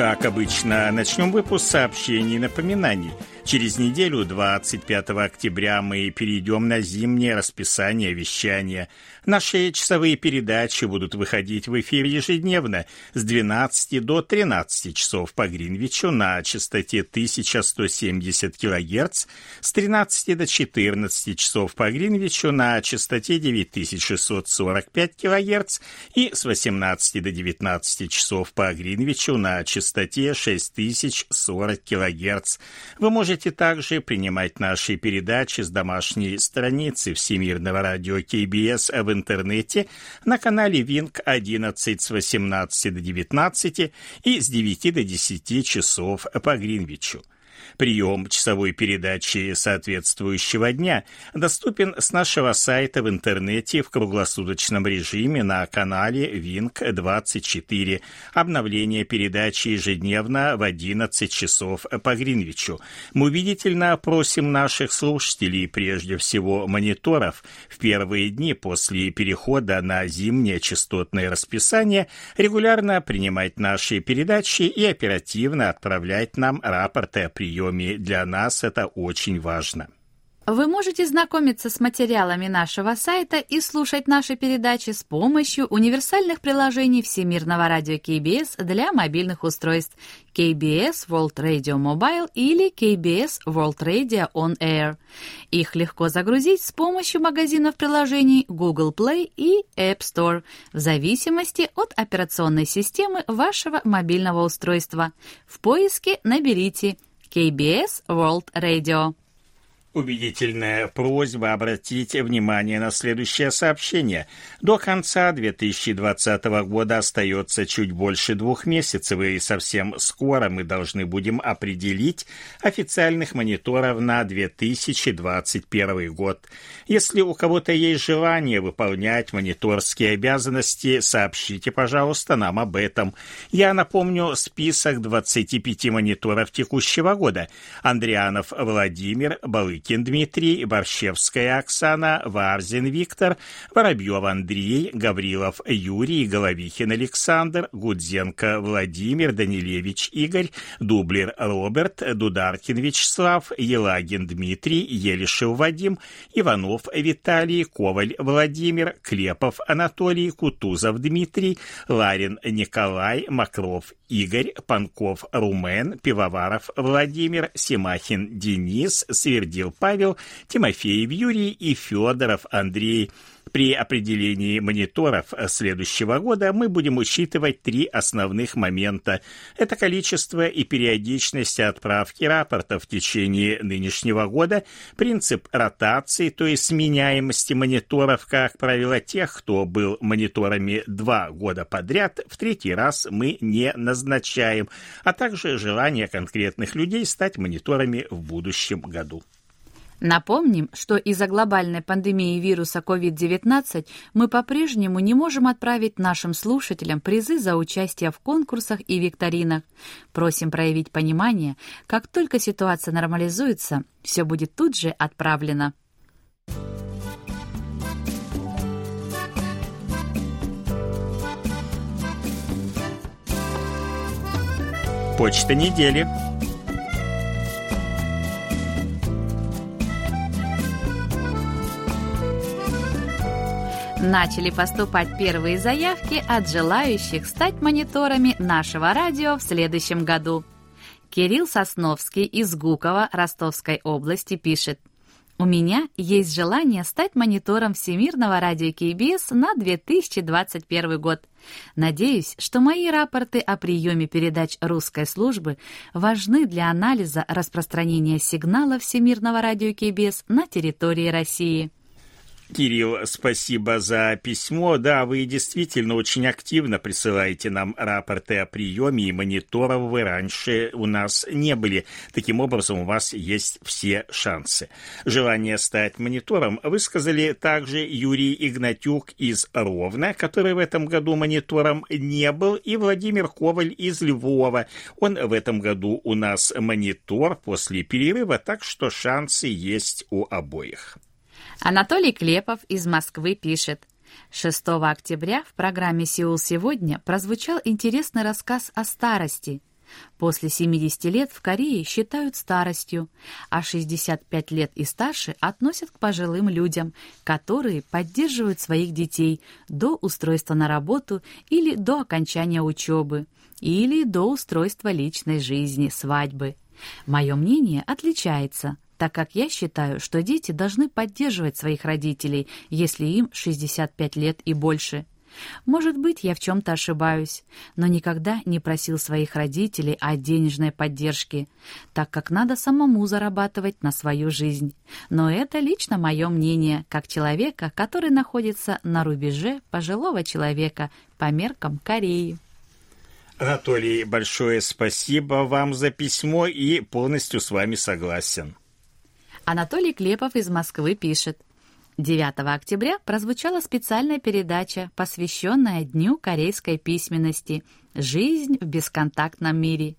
Как обычно, начнем выпуск сообщений и напоминаний. Через неделю, 25 октября, мы перейдем на зимнее расписание вещания – Наши часовые передачи будут выходить в эфир ежедневно с 12 до 13 часов по Гринвичу на частоте 1170 кГц, с 13 до 14 часов по Гринвичу на частоте 9645 кГц и с 18 до 19 часов по Гринвичу на частоте 6040 кГц. Вы можете также принимать наши передачи с домашней страницы Всемирного радио КБС в интернете на канале Винк 11 с 18 до 19 и с 9 до 10 часов по Гринвичу. Прием часовой передачи соответствующего дня доступен с нашего сайта в интернете в круглосуточном режиме на канале Винк-24. Обновление передачи ежедневно в 11 часов по Гринвичу. Мы убедительно просим наших слушателей, прежде всего мониторов, в первые дни после перехода на зимнее частотное расписание регулярно принимать наши передачи и оперативно отправлять нам рапорты о приеме приеме. Для нас это очень важно. Вы можете знакомиться с материалами нашего сайта и слушать наши передачи с помощью универсальных приложений Всемирного радио KBS для мобильных устройств KBS World Radio Mobile или KBS World Radio On Air. Их легко загрузить с помощью магазинов приложений Google Play и App Store в зависимости от операционной системы вашего мобильного устройства. В поиске наберите – KBS World Radio. Убедительная просьба обратить внимание на следующее сообщение. До конца 2020 года остается чуть больше двух месяцев, и совсем скоро мы должны будем определить официальных мониторов на 2021 год. Если у кого-то есть желание выполнять мониторские обязанности, сообщите, пожалуйста, нам об этом. Я напомню список 25 мониторов текущего года. Андрианов Владимир, Балык Лукин Дмитрий, Борщевская Оксана, Варзин Виктор, Воробьев Андрей, Гаврилов Юрий, Головихин Александр, Гудзенко Владимир, Данилевич Игорь, Дублер Роберт, Дударкин Вячеслав, Елагин Дмитрий, Елишев Вадим, Иванов Виталий, Коваль Владимир, Клепов Анатолий, Кутузов Дмитрий, Ларин Николай, Макров Игорь, Панков Румен, Пивоваров Владимир, Семахин Денис, Свердил Павел, Тимофеев Юрий и Федоров Андрей. При определении мониторов следующего года мы будем учитывать три основных момента. Это количество и периодичность отправки рапортов в течение нынешнего года, принцип ротации, то есть сменяемости мониторов, как правило, тех, кто был мониторами два года подряд, в третий раз мы не назначаем, а также желание конкретных людей стать мониторами в будущем году. Напомним, что из-за глобальной пандемии вируса COVID-19 мы по-прежнему не можем отправить нашим слушателям призы за участие в конкурсах и викторинах. Просим проявить понимание, как только ситуация нормализуется, все будет тут же отправлено. Почта недели. Начали поступать первые заявки от желающих стать мониторами нашего радио в следующем году. Кирилл Сосновский из Гукова Ростовской области пишет. У меня есть желание стать монитором Всемирного радио КБС на 2021 год. Надеюсь, что мои рапорты о приеме передач русской службы важны для анализа распространения сигнала Всемирного радио КБС на территории России. Кирилл, спасибо за письмо. Да, вы действительно очень активно присылаете нам рапорты о приеме, и мониторов вы раньше у нас не были. Таким образом, у вас есть все шансы. Желание стать монитором высказали также Юрий Игнатюк из Ровно, который в этом году монитором не был, и Владимир Коваль из Львова. Он в этом году у нас монитор после перерыва, так что шансы есть у обоих. Анатолий Клепов из Москвы пишет. 6 октября в программе «Сеул сегодня» прозвучал интересный рассказ о старости. После 70 лет в Корее считают старостью, а 65 лет и старше относят к пожилым людям, которые поддерживают своих детей до устройства на работу или до окончания учебы, или до устройства личной жизни, свадьбы. Мое мнение отличается – так как я считаю, что дети должны поддерживать своих родителей, если им 65 лет и больше. Может быть, я в чем-то ошибаюсь, но никогда не просил своих родителей о денежной поддержке, так как надо самому зарабатывать на свою жизнь. Но это лично мое мнение, как человека, который находится на рубеже пожилого человека по меркам Кореи. Анатолий, большое спасибо вам за письмо и полностью с вами согласен. Анатолий Клепов из Москвы пишет. 9 октября прозвучала специальная передача, посвященная Дню корейской письменности «Жизнь в бесконтактном мире».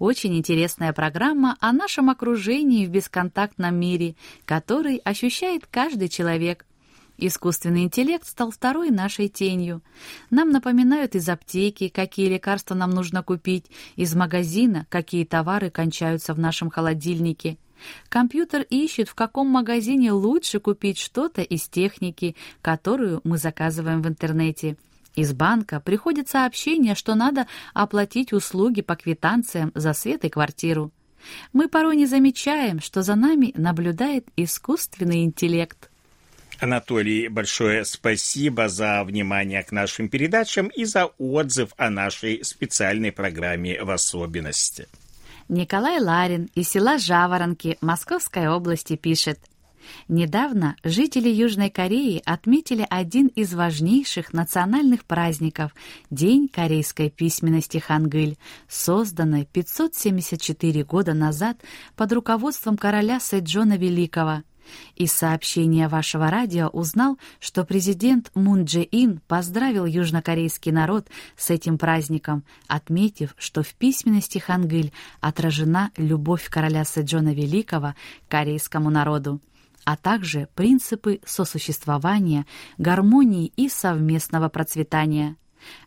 Очень интересная программа о нашем окружении в бесконтактном мире, который ощущает каждый человек. Искусственный интеллект стал второй нашей тенью. Нам напоминают из аптеки, какие лекарства нам нужно купить, из магазина, какие товары кончаются в нашем холодильнике – Компьютер ищет, в каком магазине лучше купить что-то из техники, которую мы заказываем в интернете. Из банка приходит сообщение, что надо оплатить услуги по квитанциям за свет и квартиру. Мы порой не замечаем, что за нами наблюдает искусственный интеллект. Анатолий, большое спасибо за внимание к нашим передачам и за отзыв о нашей специальной программе в особенности. Николай Ларин из села Жаворонки Московской области пишет. Недавно жители Южной Кореи отметили один из важнейших национальных праздников – День корейской письменности Хангыль, созданный 574 года назад под руководством короля Сэджона Великого – из сообщения вашего радио узнал, что президент Мун Дже Ин поздравил южнокорейский народ с этим праздником, отметив, что в письменности Хангыль отражена любовь короля Сэджона Великого к корейскому народу а также принципы сосуществования, гармонии и совместного процветания.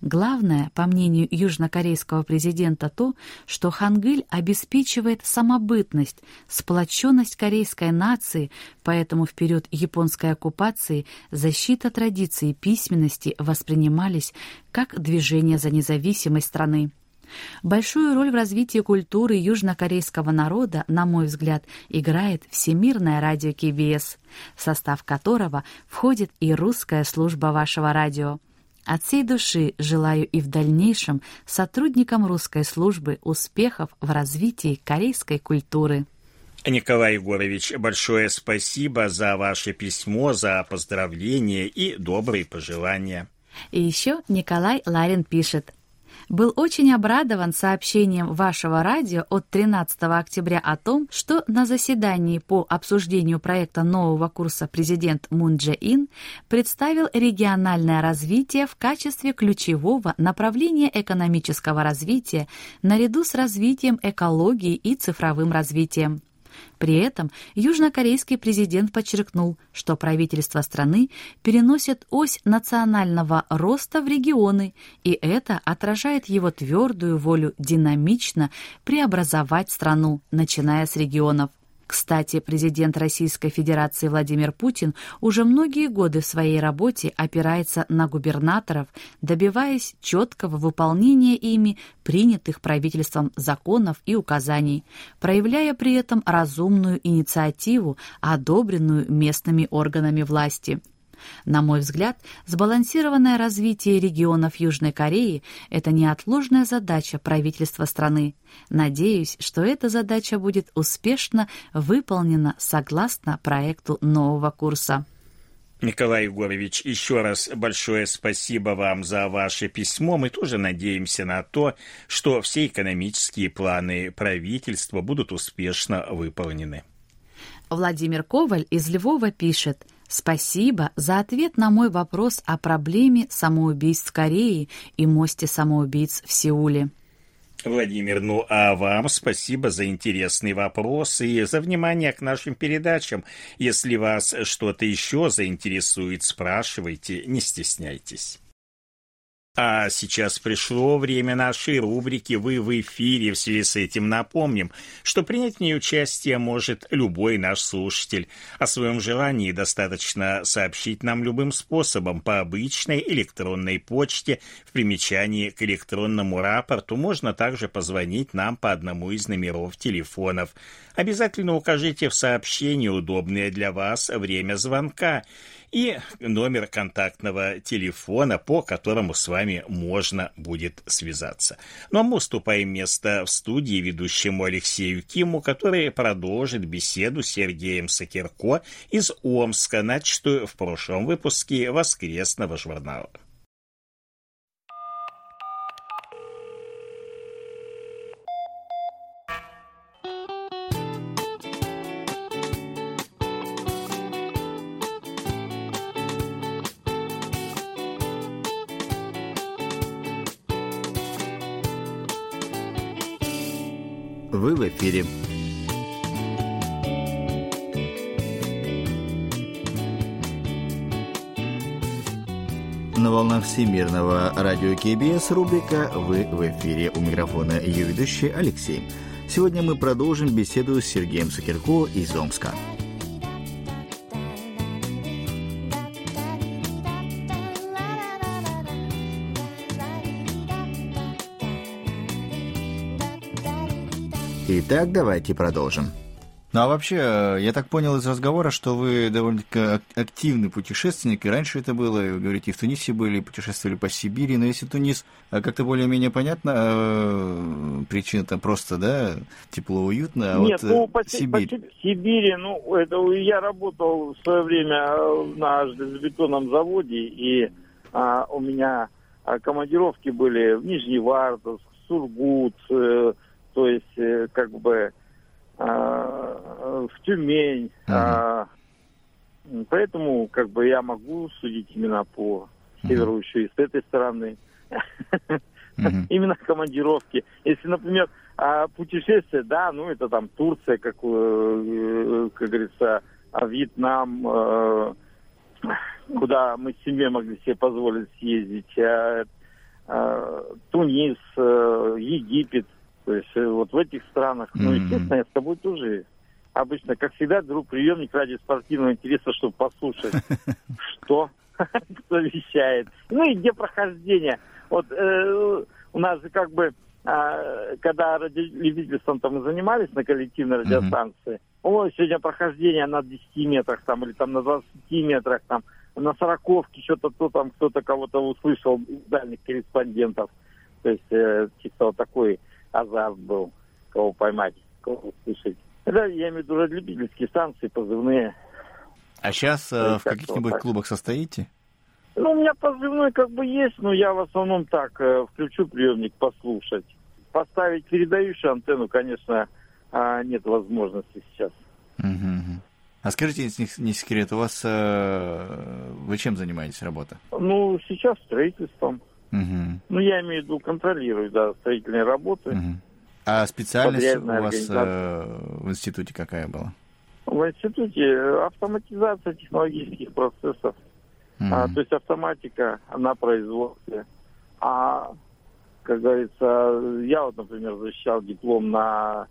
Главное, по мнению южнокорейского президента, то, что Хангыль обеспечивает самобытность, сплоченность корейской нации, поэтому в период японской оккупации защита традиций письменности воспринимались как движение за независимость страны. Большую роль в развитии культуры южнокорейского народа, на мой взгляд, играет Всемирное радио КБС, в состав которого входит и русская служба вашего радио. От всей души желаю и в дальнейшем сотрудникам русской службы успехов в развитии корейской культуры. Николай Егорович, большое спасибо за ваше письмо, за поздравления и добрые пожелания. И еще Николай Ларин пишет был очень обрадован сообщением вашего радио от 13 октября о том, что на заседании по обсуждению проекта нового курса президент Мун Дже Ин представил региональное развитие в качестве ключевого направления экономического развития наряду с развитием экологии и цифровым развитием. При этом южнокорейский президент подчеркнул, что правительство страны переносит ось национального роста в регионы, и это отражает его твердую волю динамично преобразовать страну, начиная с регионов. Кстати, президент Российской Федерации Владимир Путин уже многие годы в своей работе опирается на губернаторов, добиваясь четкого выполнения ими принятых правительством законов и указаний, проявляя при этом разумную инициативу, одобренную местными органами власти – на мой взгляд, сбалансированное развитие регионов Южной Кореи – это неотложная задача правительства страны. Надеюсь, что эта задача будет успешно выполнена согласно проекту нового курса. Николай Егорович, еще раз большое спасибо вам за ваше письмо. Мы тоже надеемся на то, что все экономические планы правительства будут успешно выполнены. Владимир Коваль из Львова пишет «Спасибо за ответ на мой вопрос о проблеме самоубийств Корее и мосте самоубийц в Сеуле». Владимир, ну а вам спасибо за интересный вопрос и за внимание к нашим передачам. Если вас что-то еще заинтересует, спрашивайте, не стесняйтесь. А сейчас пришло время нашей рубрики «Вы в эфире». В связи с этим напомним, что принять в ней участие может любой наш слушатель. О своем желании достаточно сообщить нам любым способом по обычной электронной почте в примечании к электронному рапорту. Можно также позвонить нам по одному из номеров телефонов. Обязательно укажите в сообщении удобное для вас время звонка и номер контактного телефона, по которому с вами можно будет связаться. Ну а мы уступаем место в студии ведущему Алексею Киму, который продолжит беседу с Сергеем Сакирко из Омска, начатую в прошлом выпуске воскресного журнала. Эфире. На волнах Всемирного радио КБС рубрика «Вы в эфире». У микрофона ее ведущий Алексей. Сегодня мы продолжим беседу с Сергеем Сакирко из Омска. Итак, давайте продолжим. Ну а вообще, я так понял из разговора, что вы довольно-таки активный путешественник, и раньше это было, вы говорите, и в Тунисе были, путешествовали по Сибири, но если Тунис а как-то более-менее понятно, э, причина там просто, да, тепло, уютно, а Нет, вот ну, по, Сибирь. по Сибири, ну, это я работал в свое время на железобетонном заводе, и а, у меня командировки были в Нижневартовск, Сургут, э, то есть э, как бы э, в Тюмень. Ага. Э, поэтому как бы я могу судить именно по северу еще и с этой стороны. Мгм. Именно командировки. Если, например, а, путешествие, да, ну это там Турция, как, э, как говорится, а Вьетнам, э, куда мы с семьей могли себе позволить съездить, а, Тунис, э, Египет, то есть э, вот в этих странах, ну, естественно, я с тобой тоже обычно, как всегда, беру приемник ради спортивного интереса, чтобы послушать, что кто вещает. Ну и где прохождение. Вот э, у нас же как бы, а, когда радиолюбительством там мы занимались на коллективной радиостанции, о, сегодня прохождение на 10 метрах там, или там на 20 метрах, там, на сороковке что-то то там кто-то кого-то услышал, из дальних корреспондентов. То есть э, чисто вот такой азарт был, кого поймать, кого услышать. Это я имею в виду радиолюбительские станции, позывные. А сейчас Ну, в как каких-нибудь клубах состоите? Ну, у меня позывной как бы есть, но я в основном так э, включу приемник послушать. Поставить передающую антенну, конечно, а, нет возможности сейчас. А скажите, если не- не секрет, у вас э, вы чем занимаетесь работа? Ну, сейчас строительством. Ну, я имею в виду, контролирую, да, строительные работы. мгм. А специальность у вас э, в институте какая была? В институте э, автоматизация технологических процессов. А, Мгм. то есть автоматика на производстве. А, как говорится, я вот, например, защищал диплом на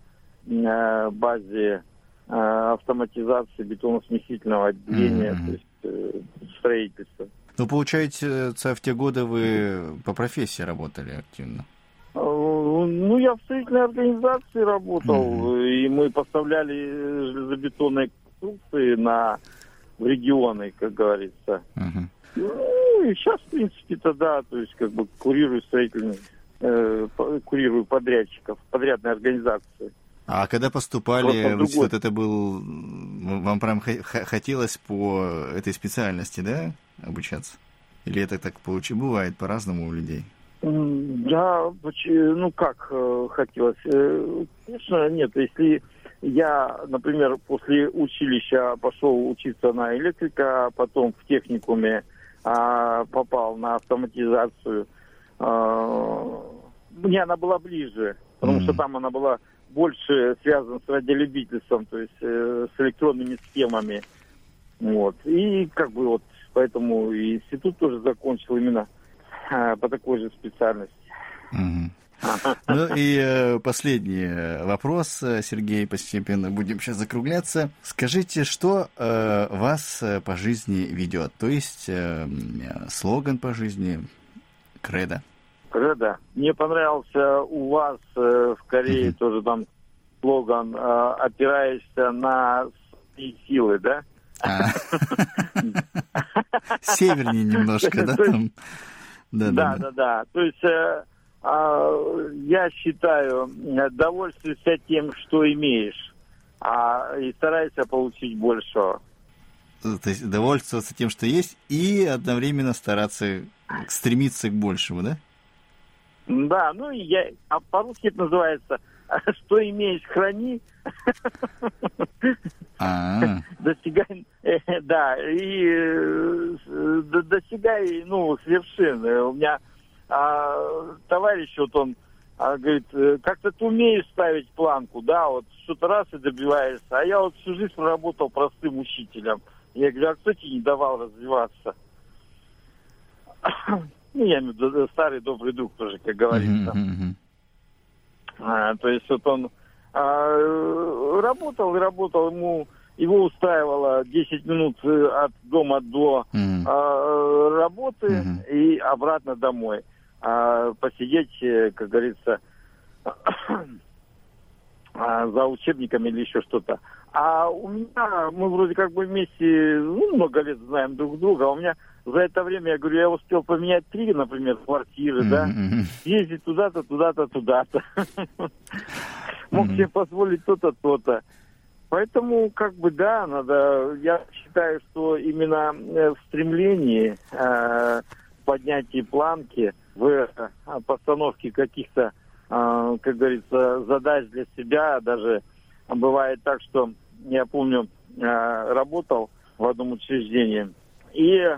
э, базе э, автоматизации бетоносмесительного отделения, Мгм. то есть э, строительства. Ну, получается, в те годы вы по профессии работали активно. Э, Ну, я в строительной организации работал, Мгм. и мы поставляли железобетонные конструкции на в регионы, как говорится. Мгм. Ну, и сейчас, в принципе-то, да, то есть, как бы, курирую строительные, э, курирую подрядчиков, подрядные организации. А когда поступали, вот это был, вам прям хотелось по этой специальности, да, обучаться? Или это так получи, бывает по-разному у людей? Да, ну как э, хотелось. Э, конечно, нет, если я, например, после училища пошел учиться на электрика, а потом в техникуме а, попал на автоматизацию. А, мне она была ближе, потому mm-hmm. что там она была больше связана с радиолюбительством, то есть э, с электронными схемами. Вот. И как бы вот поэтому и институт тоже закончил именно э, по такой же специальности. Mm-hmm. Ну и э, последний э, вопрос, э, Сергей, постепенно будем сейчас закругляться. Скажите, что э, вас по жизни ведет? То есть э, слоган по жизни, кредо? Кредо. Мне понравился у вас э, в Корее uh-huh. тоже там слоган «Опираешься на свои силы», да? Севернее немножко, да? Да, да, да. То есть а, я считаю, довольствуйся тем, что имеешь, а, и старайся получить большего. То есть довольствоваться тем, что есть, и одновременно стараться стремиться к большему, да? Да, ну и я, а по-русски это называется «что имеешь, храни». А. Достигай, э, да, и э, достигай, ну, с вершины. У меня а, товарищ, вот он а, говорит, «Э, как-то ты умеешь ставить планку, да, вот что-то раз и добиваешься. А я вот всю жизнь работал простым учителем. Я говорю, а кто тебе не давал развиваться? ну, я имею в виду старый добрый друг тоже, как говорится. А, то есть вот он а, работал и работал, ему его устраивало 10 минут э, от дома до mm-hmm. а, работы mm-hmm. и обратно домой а посидеть, э, как говорится, а, за учебниками или еще что-то. А у меня, мы вроде как бы вместе, ну, много лет знаем друг друга, а у меня за это время, я говорю, я успел поменять три, например, квартиры, да, ездить туда-то, туда-то, туда-то. Мог себе позволить то-то, то-то. Поэтому, как бы, да, надо, я считаю, что именно э, в стремлении э, поднятии планки, в э, постановке каких-то, э, как говорится, задач для себя. Даже бывает так, что я помню, э, работал в одном учреждении, и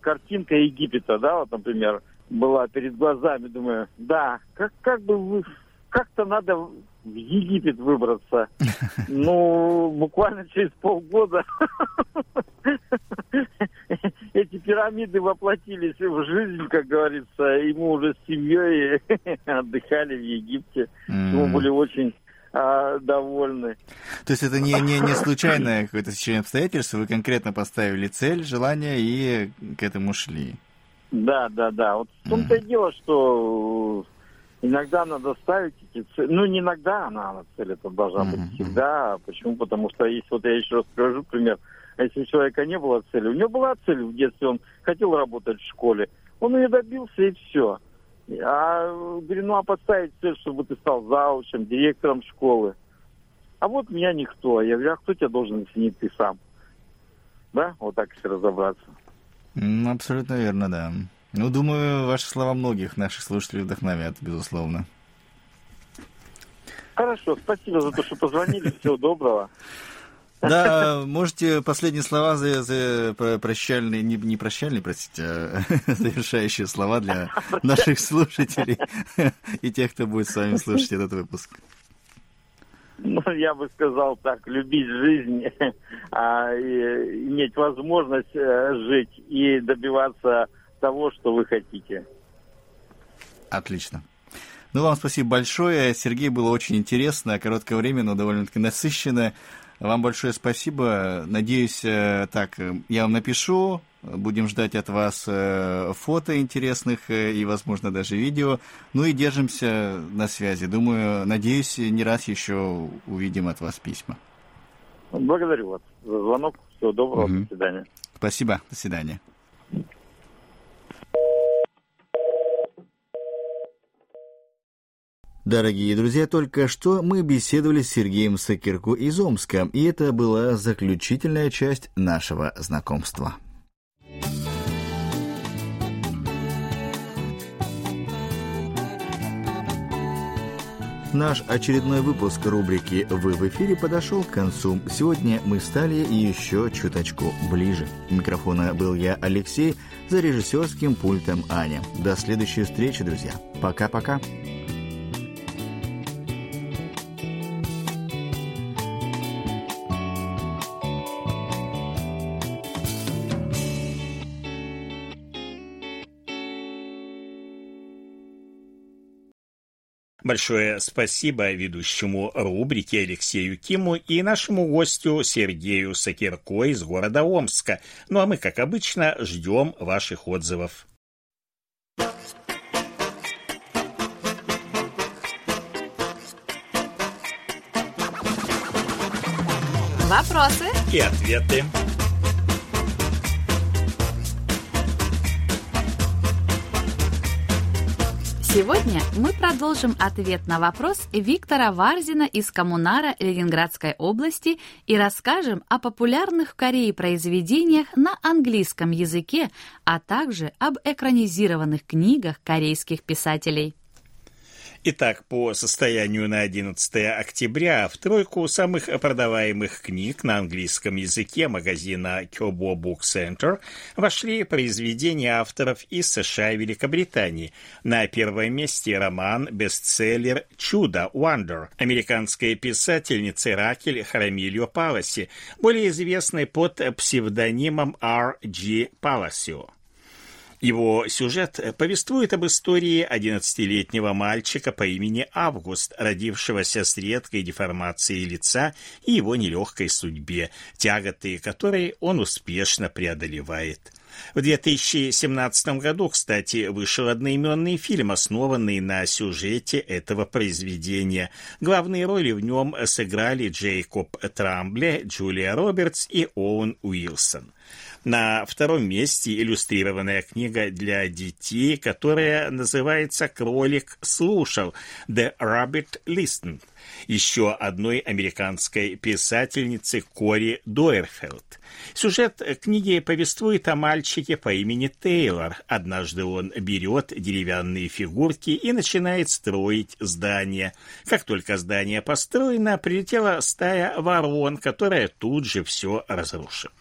картинка Египета, да, вот, например, была перед глазами, думаю, да, как, как бы как-то надо в Египет выбраться. Ну, буквально через полгода эти пирамиды воплотились в жизнь, как говорится, и мы уже с семьей отдыхали в Египте, мы были очень а, довольны. То есть это не, не, не случайное какое-то сечение обстоятельств, вы конкретно поставили цель, желание и к этому шли. Да, да, да. Вот в том-то и дело, что иногда надо ставить эти цели. Ну, не иногда она цель это должна быть всегда. Почему? Потому что если вот я еще раз скажу пример, если у человека не было цели, у него была цель в детстве, он хотел работать в школе, он ее добился и все. А говорю, ну а поставить цель, чтобы ты стал заучем, директором школы. А вот меня никто. Я говорю, а кто тебя должен оценить ты сам? Да, вот так если разобраться. Ну, абсолютно верно, да. Ну, думаю, ваши слова многих наших слушателей вдохновят, безусловно. Хорошо, спасибо за то, что позвонили. Всего доброго. Да, можете последние слова за, за прощальные, не, не прощальные, простите, а завершающие слова для наших слушателей и тех, кто будет с вами слушать этот выпуск. Ну, я бы сказал так, любить жизнь, а, и иметь возможность э, жить и добиваться того, что вы хотите. Отлично. Ну, вам спасибо большое. Сергей, было очень интересно, короткое время, но довольно-таки насыщенное. Вам большое спасибо. Надеюсь, э, так, я вам напишу, будем ждать от вас э, фото интересных э, и, возможно, даже видео. Ну и держимся на связи. Думаю, надеюсь, не раз еще увидим от вас письма. Благодарю вас за звонок. Всего доброго. Угу. До свидания. Спасибо. До свидания. Дорогие друзья, только что мы беседовали с Сергеем Сакирку из Омска, и это была заключительная часть нашего знакомства. Наш очередной выпуск рубрики «Вы в эфире» подошел к концу. Сегодня мы стали еще чуточку ближе. Микрофона был я, Алексей, за режиссерским пультом Аня. До следующей встречи, друзья. Пока-пока. Большое спасибо ведущему рубрики Алексею Киму и нашему гостю Сергею Сакирко из города Омска. Ну а мы, как обычно, ждем ваших отзывов. Вопросы и ответы. Сегодня мы продолжим ответ на вопрос Виктора Варзина из Коммунара Ленинградской области и расскажем о популярных в Корее произведениях на английском языке, а также об экранизированных книгах корейских писателей. Итак, по состоянию на 11 октября в тройку самых продаваемых книг на английском языке магазина Kyobo Book Center вошли произведения авторов из США и Великобритании. На первом месте роман-бестселлер «Чудо» Wonder американской писательницы Ракель Харамильо Паласи, более известной под псевдонимом Р. G. Паласио. Его сюжет повествует об истории 11-летнего мальчика по имени Август, родившегося с редкой деформацией лица и его нелегкой судьбе, тяготы которой он успешно преодолевает. В 2017 году, кстати, вышел одноименный фильм, основанный на сюжете этого произведения. Главные роли в нем сыграли Джейкоб Трамбле, Джулия Робертс и Оуэн Уилсон. На втором месте иллюстрированная книга для детей, которая называется «Кролик слушал» «The Rabbit Listened» еще одной американской писательницы Кори Дойерфелд. Сюжет книги повествует о мальчике по имени Тейлор. Однажды он берет деревянные фигурки и начинает строить здание. Как только здание построено, прилетела стая ворон, которая тут же все разрушила.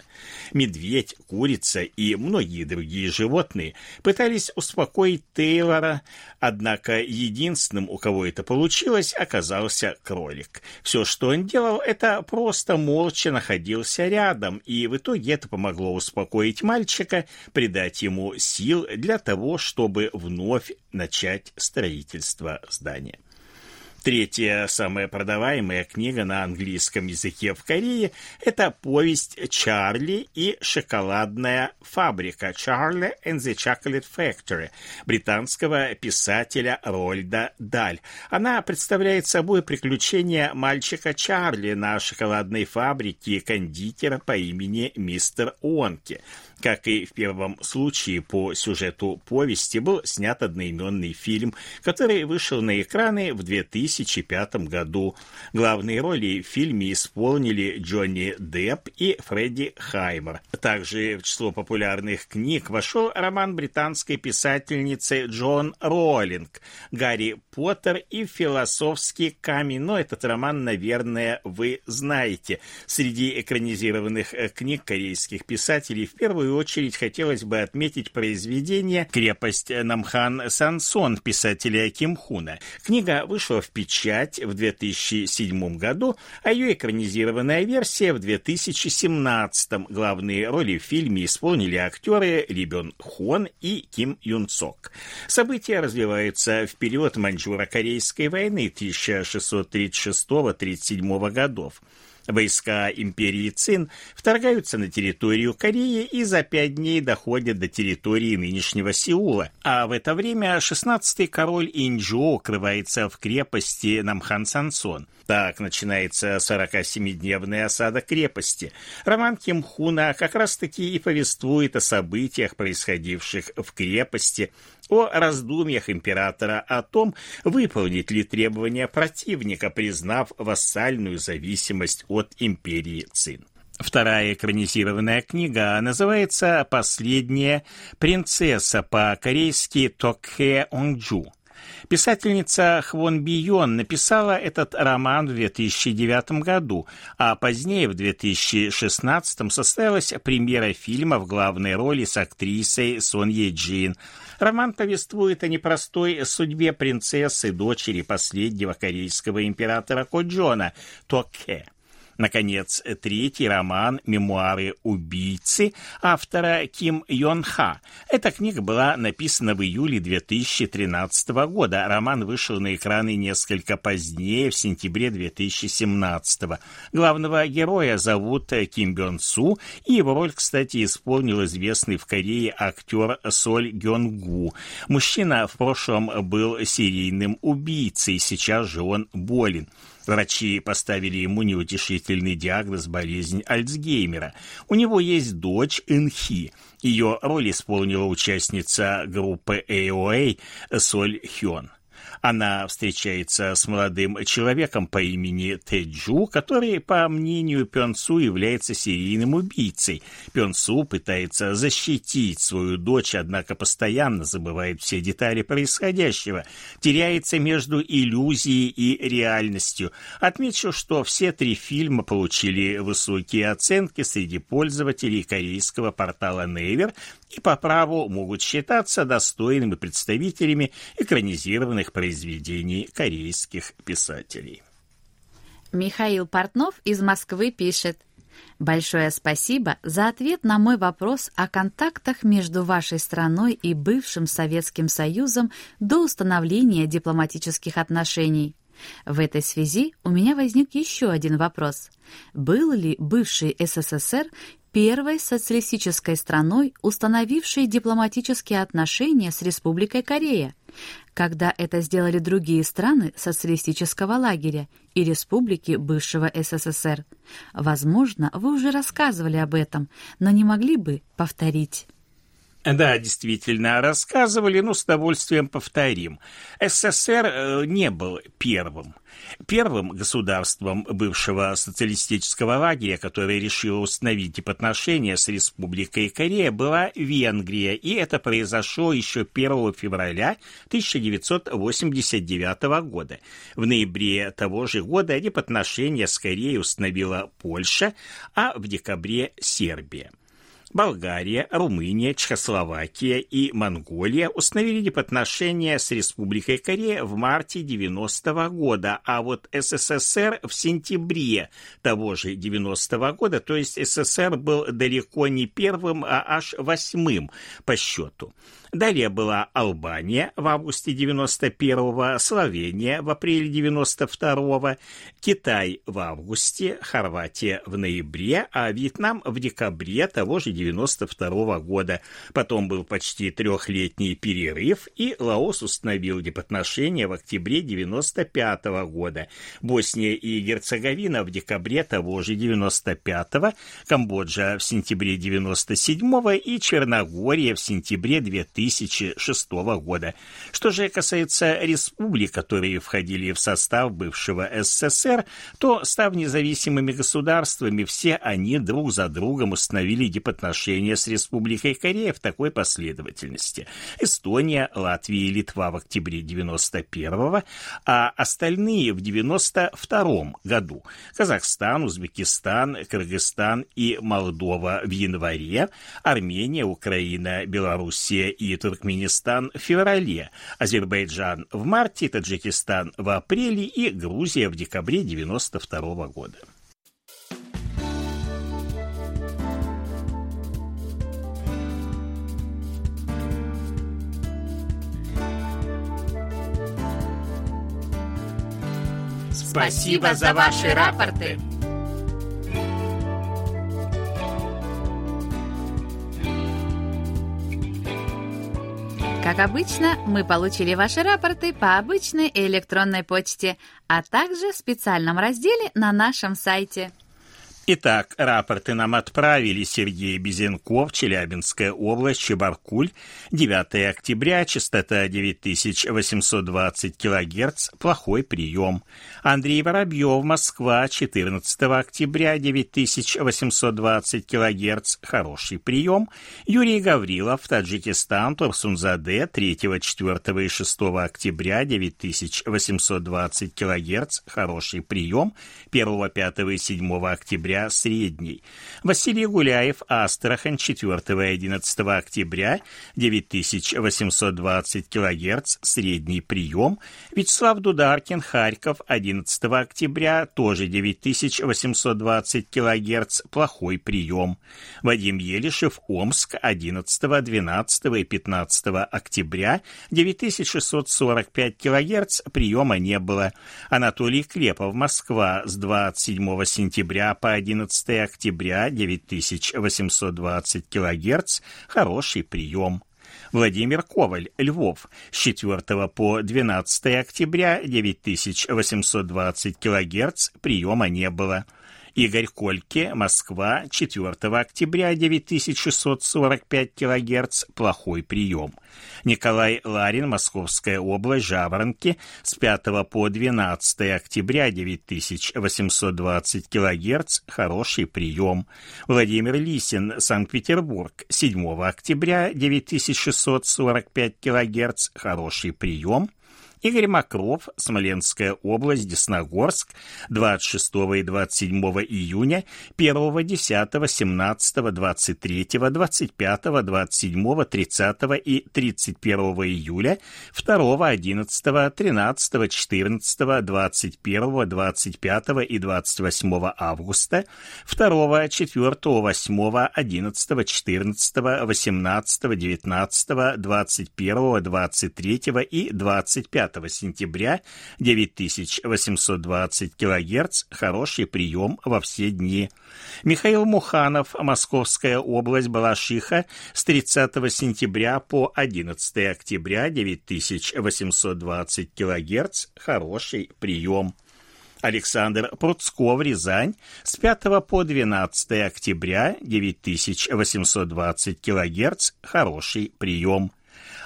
Медведь, курица и многие другие животные пытались успокоить Тейлора, однако единственным, у кого это получилось, оказался кролик. Все, что он делал, это просто молча находился рядом, и в итоге это помогло успокоить мальчика, придать ему сил для того, чтобы вновь начать строительство здания. Третья самая продаваемая книга на английском языке в Корее – это повесть «Чарли и шоколадная фабрика» «Charlie and the Chocolate Factory» британского писателя Рольда Даль. Она представляет собой приключения мальчика Чарли на шоколадной фабрике кондитера по имени мистер Уонки – как и в первом случае по сюжету повести был снят одноименный фильм, который вышел на экраны в 2005 году. Главные роли в фильме исполнили Джонни Депп и Фредди Хаймер. Также в число популярных книг вошел роман британской писательницы Джон Роллинг «Гарри Поттер и философский камень». Но этот роман, наверное, вы знаете. Среди экранизированных э, книг корейских писателей в первую первую очередь хотелось бы отметить произведение «Крепость Намхан Сансон» писателя Ким Хуна. Книга вышла в печать в 2007 году, а ее экранизированная версия в 2017. Главные роли в фильме исполнили актеры Ли Бен Хон и Ким Юн Цок. События развиваются в период Маньчжуро-Корейской войны 1636-37 годов. Войска империи Цин вторгаются на территорию Кореи и за пять дней доходят до территории нынешнего Сеула. А в это время 16-й король Инджо укрывается в крепости Намхан-Сансон. Так начинается 47-дневная осада крепости. Роман Ким Хуна как раз-таки и повествует о событиях, происходивших в крепости, о раздумьях императора о том, выполнить ли требования противника, признав вассальную зависимость от империи Цин. Вторая экранизированная книга называется «Последняя принцесса» по-корейски «Токхе Онджу». Писательница Хвон Бион написала этот роман в 2009 году, а позднее, в 2016 состоялась премьера фильма в главной роли с актрисой Сон Е Джин. Роман повествует о непростой судьбе принцессы, дочери последнего корейского императора Коджона Токе. Наконец, третий роман «Мемуары убийцы» автора Ким Йон Ха. Эта книга была написана в июле 2013 года. Роман вышел на экраны несколько позднее, в сентябре 2017. Главного героя зовут Ким Бён Су, и его роль, кстати, исполнил известный в Корее актер Соль Гён Гу. Мужчина в прошлом был серийным убийцей, сейчас же он болен. Врачи поставили ему неутешительный диагноз болезнь Альцгеймера. У него есть дочь Инхи. Ее роль исполнила участница группы AOA Соль Хён она встречается с молодым человеком по имени Тэджу, который, по мнению Пёнсу, является серийным убийцей. Пёнсу пытается защитить свою дочь, однако постоянно забывает все детали происходящего, теряется между иллюзией и реальностью. Отмечу, что все три фильма получили высокие оценки среди пользователей корейского портала Naver и по праву могут считаться достойными представителями экранизированных произведений корейских писателей. Михаил Портнов из Москвы пишет. Большое спасибо за ответ на мой вопрос о контактах между вашей страной и бывшим Советским Союзом до установления дипломатических отношений. В этой связи у меня возник еще один вопрос. Был ли бывший СССР первой социалистической страной, установившей дипломатические отношения с Республикой Корея, когда это сделали другие страны социалистического лагеря и республики бывшего СССР. Возможно, вы уже рассказывали об этом, но не могли бы повторить. Да, действительно, рассказывали, но с удовольствием повторим. СССР э, не был первым. Первым государством бывшего социалистического лагеря, которое решило установить отношения с Республикой Корея, была Венгрия, и это произошло еще 1 февраля 1989 года. В ноябре того же года дипотношения с Кореей установила Польша, а в декабре Сербия. Болгария, Румыния, Чехословакия и Монголия установили дипотношения с Республикой Корея в марте 90 -го года, а вот СССР в сентябре того же 90 -го года, то есть СССР был далеко не первым, а аж восьмым по счету. Далее была Албания в августе 91-го, Словения в апреле 92-го, Китай в августе, Хорватия в ноябре, а Вьетнам в декабре того же 92 года. Потом был почти трехлетний перерыв, и Лаос установил дипотношения в октябре 95 года. Босния и Герцеговина в декабре того же 95-го, Камбоджа в сентябре 97-го и Черногория в сентябре 2000 2006 года. Что же касается республик, которые входили в состав бывшего СССР, то, став независимыми государствами, все они друг за другом установили дипотношения с Республикой Корея в такой последовательности. Эстония, Латвия и Литва в октябре 91 а остальные в 92 году. Казахстан, Узбекистан, Кыргызстан и Молдова в январе, Армения, Украина, Белоруссия и Туркменистан в феврале, Азербайджан в марте, Таджикистан в апреле и Грузия в декабре 1992 года. Спасибо за ваши рапорты. Как обычно, мы получили ваши рапорты по обычной электронной почте, а также в специальном разделе на нашем сайте. Итак, рапорты нам отправили Сергей Безенков, Челябинская область, Чебаркуль, 9 октября, частота 9820 кГц, плохой прием. Андрей Воробьев, Москва, 14 октября, 9820 кГц, хороший прием. Юрий Гаврилов, Таджикистан, Турсунзаде, 3, 4 и 6 октября, 9820 кГц, хороший прием. 1, 5 и 7 октября, октября средний. Василий Гуляев, Астрахань, 4 и 11 октября, 9820 кГц, средний прием. Вячеслав Дударкин, Харьков, 11 октября, тоже 9820 кГц, плохой прием. Вадим Елишев, Омск, 11, 12 и 15 октября, 9645 кГц, приема не было. Анатолий Клепов, Москва, с 27 сентября по 11 октября 9820 кГц, хороший прием. Владимир Коваль, Львов, с 4 по 12 октября 9820 кГц, приема не было. Игорь Кольке, Москва, 4 октября, 9645 кГц, плохой прием. Николай Ларин, Московская область, Жаворонки, с 5 по 12 октября, 9820 кГц, хороший прием. Владимир Лисин, Санкт-Петербург, 7 октября, 9645 кГц, хороший прием. Игорь Макров, Смоленская область, Десногорск, 26 и 27 июня, 1, 10, 17, 23, 25, 27, 30 и 31 июля, 2, 11, 13, 14, 21, 25 и 28 августа, 2, 4, 8, 11, 14, 18, 19, 21, 23 и 25 сентября 9820 кГц, хороший прием во все дни. Михаил Муханов, Московская область, Балашиха, с 30 сентября по 11 октября 9820 кГц, хороший прием. Александр Пруцков, Рязань, с 5 по 12 октября 9820 кГц, хороший прием.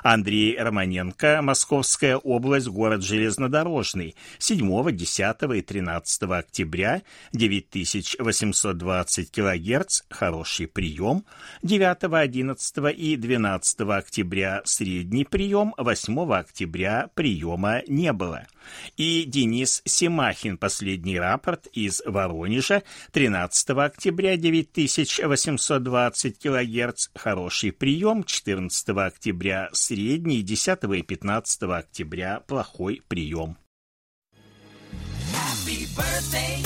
Андрей Романенко, Московская область, город Железнодорожный, 7, 10 и 13 октября, 9820 кГц, хороший прием, 9, 11 и 12 октября средний прием, 8 октября приема не было. И Денис Семахин, последний рапорт из Воронежа, 13 октября. 9820 кГц, хороший прием, 14 октября средний, 10 и 15 октября плохой прием. Happy birthday.